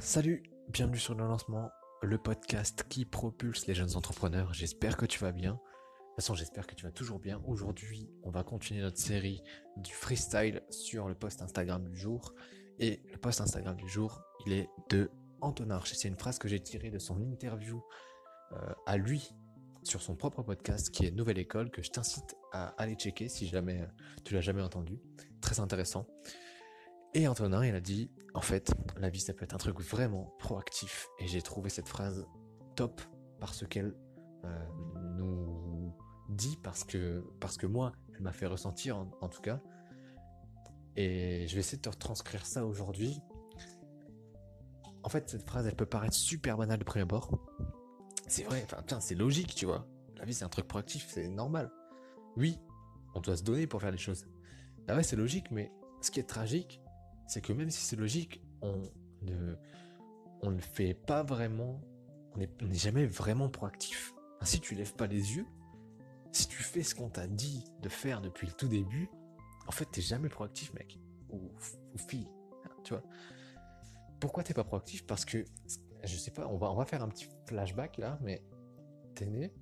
Salut, bienvenue sur le lancement, le podcast qui propulse les jeunes entrepreneurs. J'espère que tu vas bien. De toute façon, j'espère que tu vas toujours bien. Aujourd'hui, on va continuer notre série du freestyle sur le post Instagram du jour. Et le post Instagram du jour, il est de Anton Arch. C'est une phrase que j'ai tirée de son interview euh, à lui sur son propre podcast qui est Nouvelle École que je t'incite à aller checker si jamais euh, tu l'as jamais entendu. Très intéressant. Et Antonin, il a dit, en fait, la vie, ça peut être un truc vraiment proactif. Et j'ai trouvé cette phrase top parce qu'elle euh, nous dit, parce que, parce que moi, elle m'a fait ressentir, en, tout cas. Et je vais essayer de te retranscrire ça aujourd'hui. En fait, cette phrase, elle peut paraître super banale de prime abord. C'est vrai, enfin, c'est logique, tu vois. La vie, c'est un truc proactif, c'est normal. Oui, on doit se donner pour faire les choses. Ah ouais, c'est logique, mais ce qui est tragique, c'est que même si c'est logique, on ne, on fait pas vraiment, on n'est jamais vraiment proactif. si tu lèves pas les yeux, si tu fais ce qu'on t'a dit de faire depuis le tout début, en fait, t'es jamais proactif, mec. Ou, fille. Tu vois. Pourquoi t'es pas proactif? Parce que, je sais pas, on va, faire un petit flashback là, mais t'es né,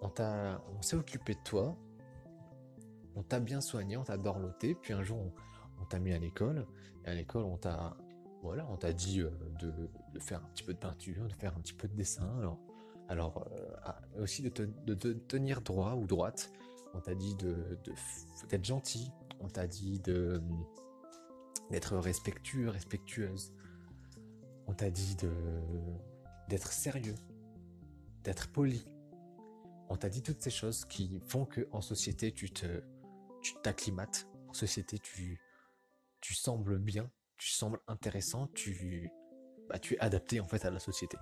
on s'est occupé de toi, on t'a bien soigné, on t'a dorloté, puis un jour, on, on t'a mis à l'école, et à l'école, on t'a voilà, on t'a dit euh, de, faire un petit peu de peinture, de faire un petit peu de dessin, alors, alors euh, aussi de te, tenir droit ou droite. On t'a dit de, d'être gentil, on t'a dit de d'être respectueux, respectueuse. On t'a dit de d'être sérieux, d'être poli. On t'a dit toutes ces choses qui font que en société tu te tu t'acclimates. En société tu tu sembles bien, tu sembles intéressant, tu, bah, tu es adapté en fait à la société.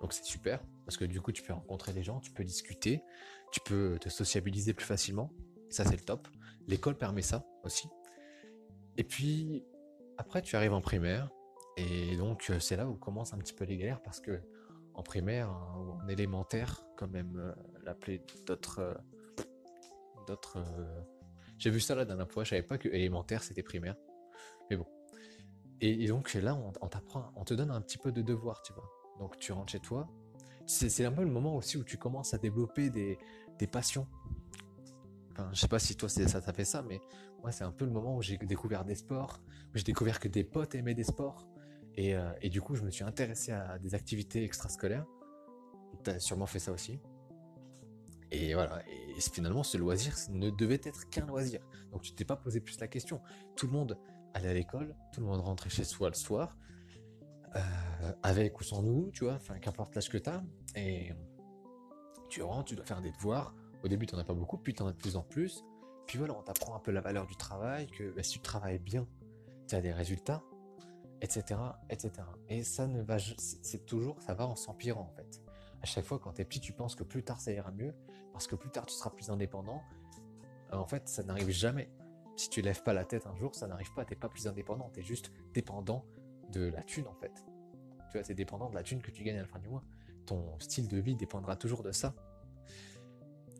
Donc c'est super, parce que du coup tu peux rencontrer des gens, tu peux discuter, tu peux te sociabiliser plus facilement, ça c'est le top. L'école permet ça aussi. Et puis après tu arrives en primaire, et donc euh, c'est là où commencent un petit peu les galères, parce que en primaire ou en élémentaire, quand même euh, l'appeler d'autres... Euh, d'autres J'ai vu ça la dernière fois, je savais pas que élémentaire c'était primaire. Et, donc là, on, t'apprend, on te donne un petit peu de devoir, tu vois. Donc tu rentres chez toi. C'est un peu le moment aussi où tu commences à développer des, passions. Enfin, je sais pas si toi ça t'a fait ça, mais moi c'est un peu le moment où j'ai découvert des sports, où j'ai découvert que des potes aimaient des sports, et, euh, et, du coup je me suis intéressé à des activités extrascolaires. T'as sûrement fait ça aussi. Et voilà, et finalement ce loisir ne devait être qu'un loisir. Donc tu t'es pas posé plus la question. Tout le monde aller à l'école, tout le monde rentrait chez soi le soir, euh, avec ou sans nous, tu vois, enfin qu'importe l'âge que tu as, et tu rentres, tu dois faire des devoirs. Au début, tu n'en as pas beaucoup, puis tu en as de plus en plus. Puis voilà, on t'apprend un peu la valeur du travail, que bah, si tu travailles bien, tu as des résultats, etc., etc. Et ça ne va, c'est toujours, ça va en s'empirant en fait. À chaque fois, quand tu es petit, tu penses que plus tard ça ira mieux, parce que plus tard tu seras plus indépendant. En fait, ça n'arrive jamais si tu lèves pas la tête un jour, ça n'arrive pas, t'es pas plus indépendant, t'es juste dépendant de la thune en fait. Tu vois, t'es dépendant de la thune que tu gagnes à la fin du mois. Ton style de vie dépendra toujours de ça.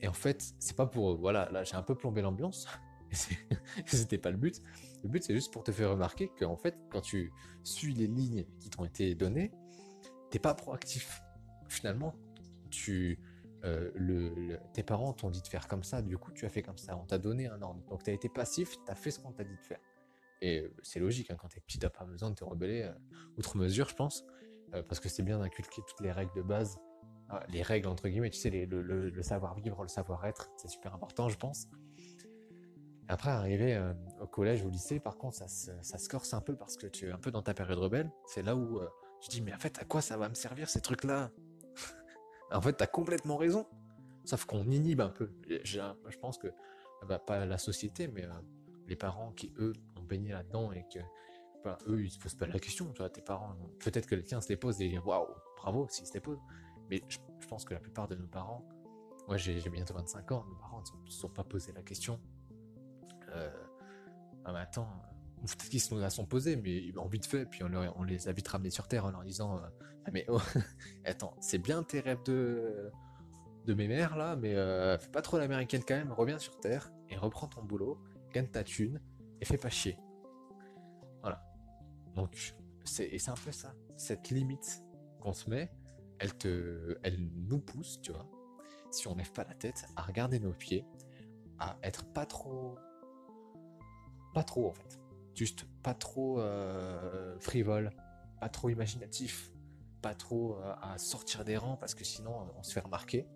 Et en fait, c'est pas pour, voilà, là j'ai un peu plombé l'ambiance, c'était pas le but. Le but c'est juste pour te faire remarquer qu'en fait, quand tu suis les lignes qui t'ont été données, t'es pas proactif. Finalement, tu, euh, tes parents t'ont dit de faire comme ça, du coup tu as fait comme ça, on t'a donné un ordre. Donc tu as été passif, tu as fait ce qu'on t'a dit de faire. Et euh, c'est logique, hein, quand t'es petit, t'as pas besoin de te rebeller euh, outre mesure, je pense, parce que c'est bien d'inculquer toutes les règles de base, les règles entre guillemets, tu sais, le, savoir-vivre, le savoir-être, c'est super important, je pense. Après, arriver au collège, au lycée, par contre, ça, se corse un peu parce que tu es un peu dans ta période rebelle. C'est là où tu dis, mais en fait, à quoi ça va me servir ces trucs-là? En fait, t'as complètement raison. Sauf qu'on inhibe un peu. Je pense que, bah, pas la société, mais euh, les parents qui, eux, ont baigné là-dedans et que, eux, ils se posent pas la question. Tu tes parents, peut-être que tiens se les posent et waouh, bravo s'ils se les posent. Mais je, pense que la plupart de nos parents, moi j'ai bientôt 25 ans, nos parents ne se sont pas posé la question. Euh, ah, mais attends, peut-être qu'ils se la sont posés, mais ont vite fait, puis on, les a vite ramenés sur Terre en leur disant euh, Mais oh, attends, c'est bien tes rêves de, de mes mères là, mais euh, fais pas trop l'américaine quand même, reviens sur Terre et reprends ton boulot, gagne ta thune et fais pas chier. Voilà. Donc, c'est un peu ça, cette limite qu'on se met, elle te, elle nous pousse, tu vois, si on lève pas la tête, à regarder nos pieds, à être pas trop, pas trop en fait, juste pas trop euh, frivole, pas trop imaginatif, pas trop euh, à sortir des rangs parce que sinon on se fait remarquer.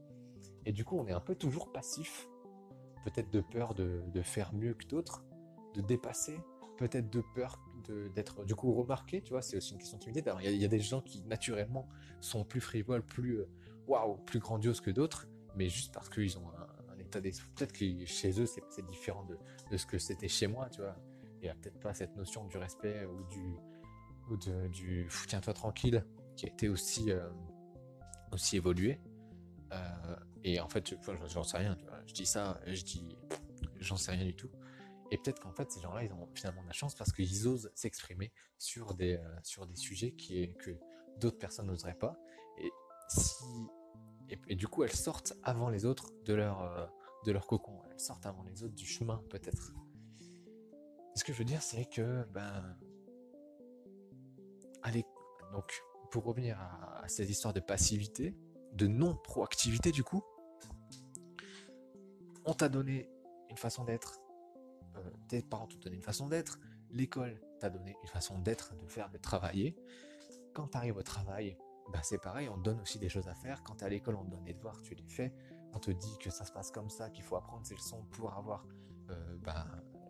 Et du coup, on est un peu toujours passif, peut-être de peur de, faire mieux que d'autres, de dépasser, peut-être de peur d'être du coup remarqué, tu vois, c'est aussi une question de timidité. Il y, a des gens qui naturellement sont plus frivoles, plus euh, waouh, plus grandioses que d'autres, mais juste parce qu'ils ont un, état d'esprit. Peut-être que chez eux, c'est différent de, de, ce que c'était chez moi, tu vois. Il n'y a peut-être pas cette notion du respect ou du, tiens-toi tranquille qui a été aussi, euh, aussi évolué. Euh, et en fait, j'en sais rien. Je dis ça, je dis, j'en sais rien du tout. Et peut-être qu'en fait, ces gens-là, ils ont finalement de la chance parce qu'ils osent s'exprimer sur des, euh, sur des sujets qui, que d'autres personnes n'oseraient pas. Et, si, et, du coup, elles sortent avant les autres de leur, euh, de leur cocon. Elles sortent avant les autres du chemin, peut-être. Ce que je veux dire, c'est que, ben, allez, donc, pour revenir à, à cette histoire de passivité, de non-proactivité, du coup, on t'a donné une façon d'être, euh, tes parents t'ont donné une façon d'être, l'école t'a donné une façon d'être, de faire, de travailler. Quand tu arrives au travail, bah c'est pareil, on te donne aussi des choses à faire. Quand tu à l'école, on te donne des devoirs, tu les fais. On te dit que ça se passe comme ça, qu'il faut apprendre ces leçons pour avoir euh, bah,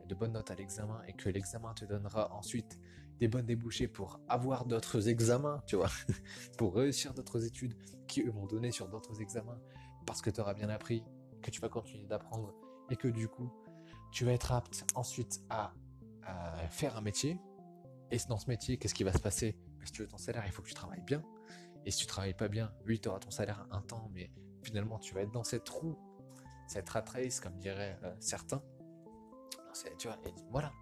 de bonnes notes à l'examen et que l'examen te donnera ensuite des bonnes débouchés pour avoir d'autres examens, tu vois, pour réussir d'autres études qui eux vont donner sur d'autres examens parce que tu auras bien appris, que tu vas continuer d'apprendre et que du coup, tu vas être apte ensuite à, faire un métier. Et dans ce métier, qu'est-ce qui va se passer? Si tu veux ton salaire, il faut que tu travailles bien. Et si tu travailles pas bien, oui, tu auras ton salaire un temps, mais finalement, tu vas être dans cette roue, cette rat race, comme diraient euh, certains. Tu voilà.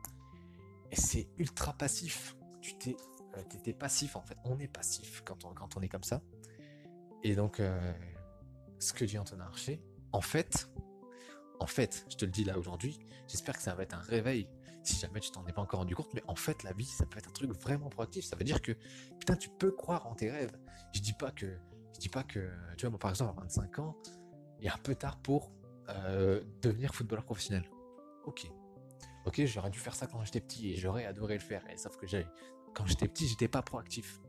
Et c'est ultra passif. Tu t'es, euh, passif en fait. On est passif quand on, quand on est comme ça. Et donc, euh, ce que dit Antonin Archer, en fait, en fait, je te le dis là aujourd'hui, j'espère que ça va être un réveil. Si jamais tu t'en es pas encore rendu compte, mais en fait, la vie, ça peut être un truc vraiment proactif. Ça veut dire que, putain, tu peux croire en tes rêves. Je dis pas que, je dis pas que, tu vois, moi, par exemple, à 25 ans, il est un peu tard pour euh, devenir footballeur professionnel. Ok. Ok, j'aurais dû faire ça quand j'étais petit et j'aurais adoré le faire. Sauf que quand j'étais petit, j'étais pas proactif.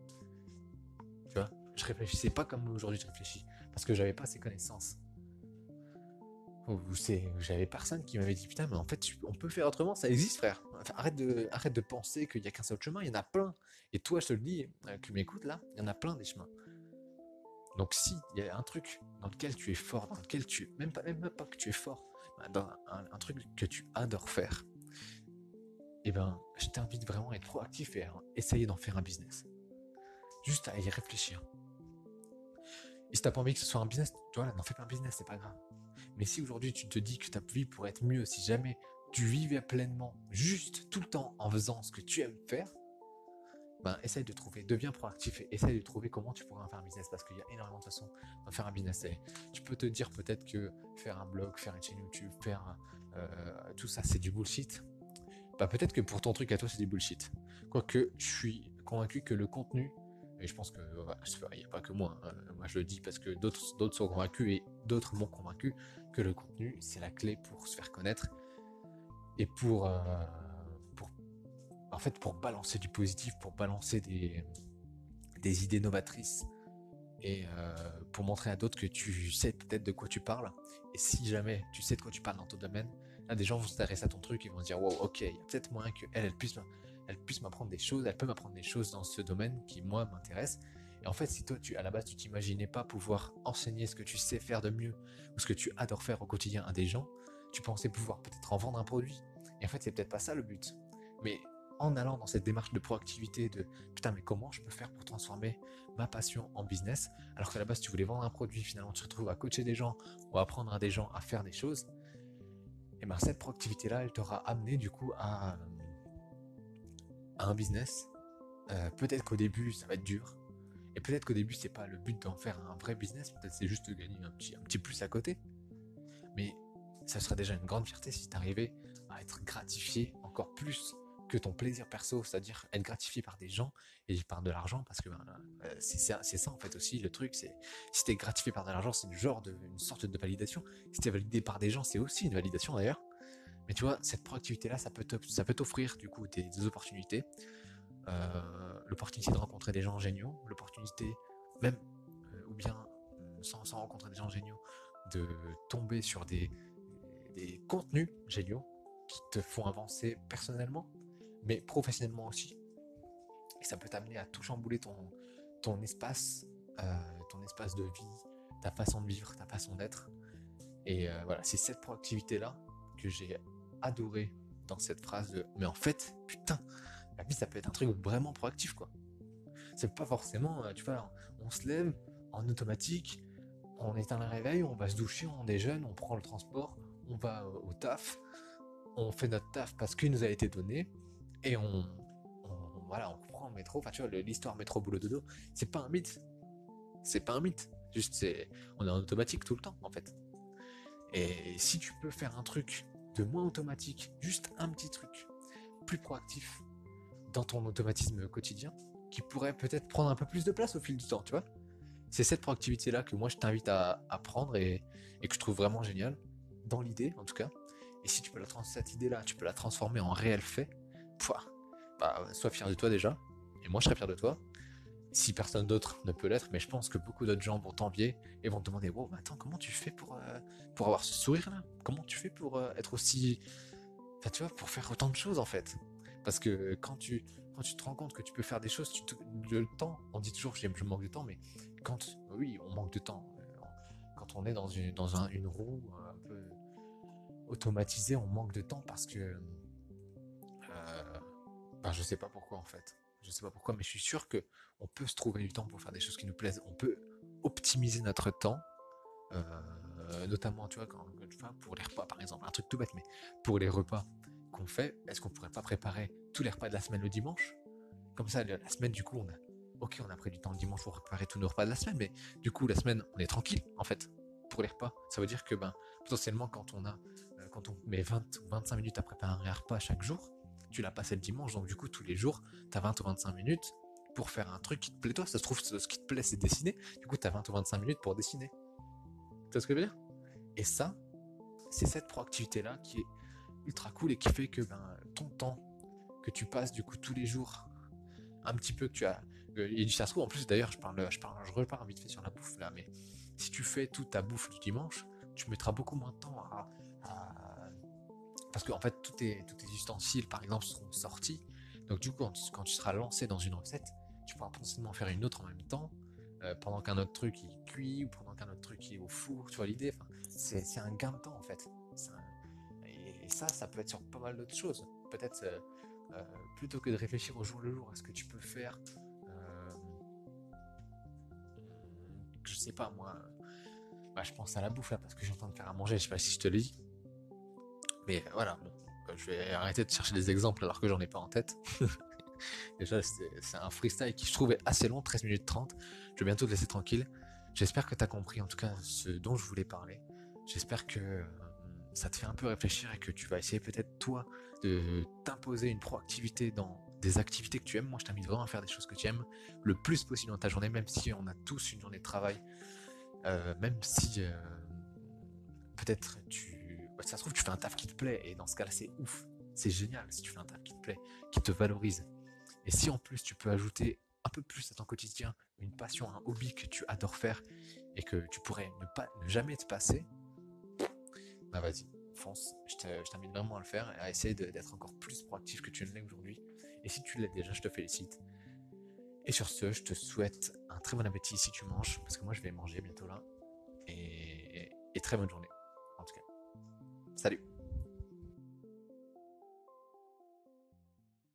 Tu vois, je réfléchissais pas comme aujourd'hui je réfléchis parce que j'avais pas ces connaissances. J'avais personne qui m'avait dit putain mais en fait on peut faire autrement ça existe frère. Arrête de arrête de penser qu'il y a qu'un seul chemin il y en a plein. Et toi je te le dis euh, tu m'écoutes là il y en a plein des chemins. Donc si il y a un truc dans lequel tu es fort dans lequel tu même pas même pas que tu es fort dans un, truc que tu adores faire eh ben je t'invite vraiment à être proactif et à essayer d'en faire un business juste à y réfléchir et si t'as pas envie que ce soit un business tu vois n'en fais pas un business c'est pas grave mais si aujourd'hui tu te dis que ta vie pourrait être mieux si jamais tu vivais pleinement, juste tout le temps en faisant ce que tu aimes faire, ben essaye de trouver, deviens proactif et essaye de trouver comment tu pourrais en faire un business parce qu'il y a énormément de façons d'en faire un business. tu peux te dire peut-être que faire un blog, faire une chaîne YouTube, faire euh, tout ça c'est du bullshit. Bah peut-être que pour ton truc à toi c'est du bullshit. Quoique je suis convaincu que le contenu et je pense que il n'y a pas que moi. Hein. Moi, je le dis parce que d'autres, sont convaincus et d'autres m'ont convaincu que le contenu, c'est la clé pour se faire connaître et pour, euh, en fait, pour balancer du positif, pour balancer des, des idées novatrices et euh, pour montrer à d'autres que tu sais peut-être de quoi tu parles. Et si jamais tu sais de quoi tu parles dans ton domaine, des gens vont s'intéresser à ton truc et vont dire, wow, ok, il y a peut-être moyen qu'elle, elle puisse elle puisse m'apprendre des choses, elle peut m'apprendre des choses dans ce domaine qui moi m'intéresse. Et en fait, si toi, tu, à la base, tu t'imaginais pas pouvoir enseigner ce que tu sais faire de mieux ou ce que tu adores faire au quotidien à des gens, tu pensais pouvoir peut-être en vendre un produit. Et en fait, c'est peut-être pas ça le but. Mais en allant dans cette démarche de proactivité, de putain, mais comment je peux faire pour transformer ma passion en business alors qu'à la base, tu voulais vendre un produit, finalement, tu te retrouves à coacher des gens ou à apprendre à des gens à faire des choses. Et bien, cette proactivité-là, elle t'aura amené du coup à un business, euh, peut-être qu'au début ça va être dur, et peut-être qu'au début c'est pas le but d'en faire un vrai business, peut-être c'est juste de gagner un petit, un petit plus à côté. Mais ça serait déjà une grande fierté si tu arrivais à être gratifié encore plus ton plaisir perso, c'est-à-dire être gratifié par des gens et par de l'argent, parce que ben, euh, c'est ça, en fait aussi le truc, c'est si t'es gratifié par de l'argent, c'est une genre une sorte de validation. Si t'es validé par des gens, c'est aussi une validation d'ailleurs. Mais tu vois, cette proactivité-là, ça peut ça peut t'offrir du coup des, opportunités, euh, l'opportunité de rencontrer des gens géniaux, l'opportunité même euh, ou bien sans, sans rencontrer des gens géniaux, de tomber sur des, des contenus géniaux qui te font avancer personnellement, mais professionnellement aussi. Et ça peut t'amener à tout chambouler ton, ton espace, euh, ton espace de vie, ta façon de vivre, ta façon d'être. Et euh, voilà, c'est cette proactivité-là que j'ai adoré dans cette phrase de mais en fait, putain, la vie ça peut être un truc vraiment proactif quoi. C'est pas forcément, euh, tu vois, on se lève en automatique, on éteint le réveil, on va se doucher, on déjeune, on prend le transport, on va au taf, on fait notre taf parce qu'il nous a été donné, et on, voilà, on prend le métro. Enfin, tu vois, l'histoire métro boulot dodo, c'est pas un mythe. C'est pas un mythe. Juste, c'est, on est en automatique tout le temps, en fait. Et si tu peux faire un truc de moins automatique, juste un petit truc plus proactif dans ton automatisme quotidien, qui pourrait peut-être prendre un peu plus de place au fil du temps, tu vois. C'est cette proactivité-là que moi je t'invite à, prendre et, que je trouve vraiment génial, dans l'idée en tout cas. Et si tu peux la cette idée-là, tu peux la transformer en réel fait, bah, sois fier de toi déjà, et moi je serai fier de toi. Si personne d'autre ne peut l'être, mais je pense que beaucoup d'autres gens vont t'envier et vont te demander Wow, attends, comment tu fais pour, euh, pour avoir ce sourire là? Comment tu fais pour euh, être aussi. Tu vois, pour faire autant de choses en fait? Parce que quand tu, quand tu te rends compte que tu peux faire des choses, tu le temps, on dit toujours je manque de temps, mais quand. Oui, on manque de temps. Quand on est dans une, dans une roue un peu automatisée, on manque de temps parce que je sais pas pourquoi en fait. Je sais pas pourquoi, mais je suis sûr que on peut se trouver du temps pour faire des choses qui nous plaisent. On peut optimiser notre temps, euh, notamment, tu vois, pour les repas par exemple, un truc tout bête, mais pour les repas qu'on fait, est-ce qu'on pourrait pas préparer tous les repas de la semaine le dimanche? Comme ça, la semaine, du coup, on a, ok, on a pris du temps le dimanche pour préparer tous nos repas de la semaine, mais du coup, la semaine, on est tranquille en fait pour les repas. Ça veut dire que ben potentiellement quand on a euh, quand on met 20 ou 25 minutes à préparer un repas chaque jour, tu l'as passé le dimanche, donc du coup, tous les jours, tu as 20 ou 25 minutes pour faire un truc qui te plaît toi. Ça se trouve, ce qui te plaît, c'est dessiner. Du coup, tu as 20 ou 25 minutes pour dessiner. Tu vois ce que je veux dire? Et ça, c'est cette proactivité-là qui est ultra cool et qui fait que ben, ton temps que tu passes du coup tous les jours, un petit peu que tu as. Et ça se trouve, en plus, d'ailleurs, je parle, je parle, je repars vite fait sur la bouffe là, mais si tu fais toute ta bouffe du dimanche, tu mettras beaucoup moins de temps à parce qu'en fait, tous tes, ustensiles, par exemple, seront sortis. Donc du coup, quand, tu seras lancé dans une recette, tu pourras potentiellement faire une autre en même temps, euh, pendant qu'un autre truc il cuit, ou pendant qu'un autre truc est au four, tu vois l'idée C'est un gain de temps en fait. Et, ça, ça peut être sur pas mal d'autres choses. Peut-être, euh, euh, plutôt que de réfléchir au jour le jour à ce que tu peux faire, je sais pas moi, bah, je pense à la bouffe là, parce que j'ai en train de faire à manger, je sais pas si je te le dis. Mais voilà, je vais arrêter de chercher des exemples alors que j'en ai pas en tête. Déjà, c'est un freestyle qui je trouvais assez long, 13 minutes 30. Je vais bientôt te laisser tranquille. J'espère que tu as compris en tout cas ce dont je voulais parler. J'espère que euh, ça te fait un peu réfléchir et que tu vas essayer peut-être toi de t'imposer une proactivité dans des activités que tu aimes. Moi, je t'invite vraiment à faire des choses que tu aimes le plus possible dans ta journée, même si on a tous une journée de travail. Euh, même si euh, peut-être tu bah, ça se trouve, tu fais un taf qui te plaît, et dans ce cas-là, c'est ouf. C'est génial si tu fais un taf qui te plaît, qui te valorise. Et si en plus tu peux ajouter un peu plus à ton quotidien, une passion, un hobby que tu adores faire et que tu pourrais ne pas ne jamais te passer, bah vas-y, fonce. Je t'invite vraiment à le faire et à essayer d'être encore plus proactif que tu ne l'es aujourd'hui. Et si tu l'es déjà, je te félicite. Et sur ce, je te souhaite un très bon appétit si tu manges, parce que moi je vais manger bientôt là. et très bonne journée. Salut